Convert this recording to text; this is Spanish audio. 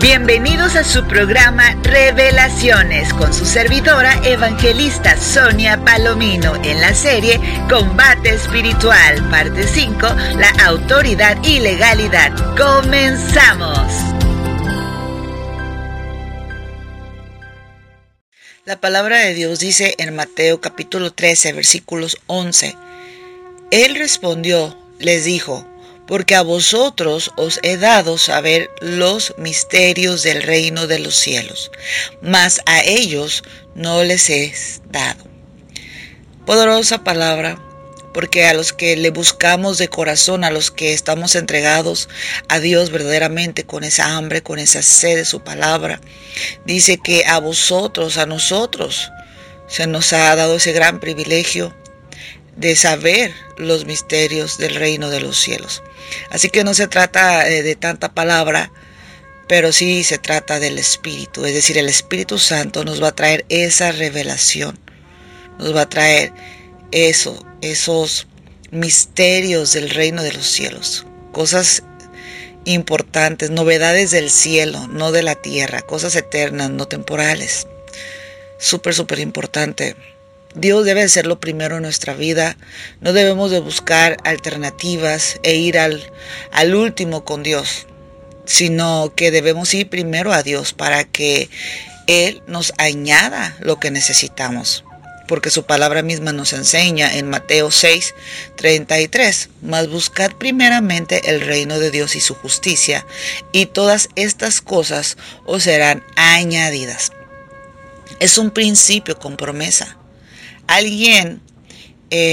Bienvenidos a su programa Revelaciones con su servidora evangelista Sonia Palomino en la serie Combate Espiritual, parte 5, la autoridad y legalidad. Comenzamos. La palabra de Dios dice en Mateo capítulo 13 versículos 11, Él respondió, les dijo, porque a vosotros os he dado saber los misterios del reino de los cielos, mas a ellos no les he dado. Poderosa palabra, porque a los que le buscamos de corazón, a los que estamos entregados a Dios verdaderamente con esa hambre, con esa sed de su palabra, dice que a vosotros, a nosotros, se nos ha dado ese gran privilegio de saber los misterios del reino de los cielos. Así que no se trata eh, de tanta palabra, pero sí se trata del Espíritu. Es decir, el Espíritu Santo nos va a traer esa revelación, nos va a traer eso, esos misterios del reino de los cielos, cosas importantes, novedades del cielo, no de la tierra, cosas eternas, no temporales. Súper, súper importante. Dios debe ser lo primero en nuestra vida. No debemos de buscar alternativas e ir al, al último con Dios, sino que debemos ir primero a Dios para que Él nos añada lo que necesitamos. Porque su palabra misma nos enseña en Mateo 6, 33, mas buscad primeramente el reino de Dios y su justicia, y todas estas cosas os serán añadidas. Es un principio con promesa alguien eh,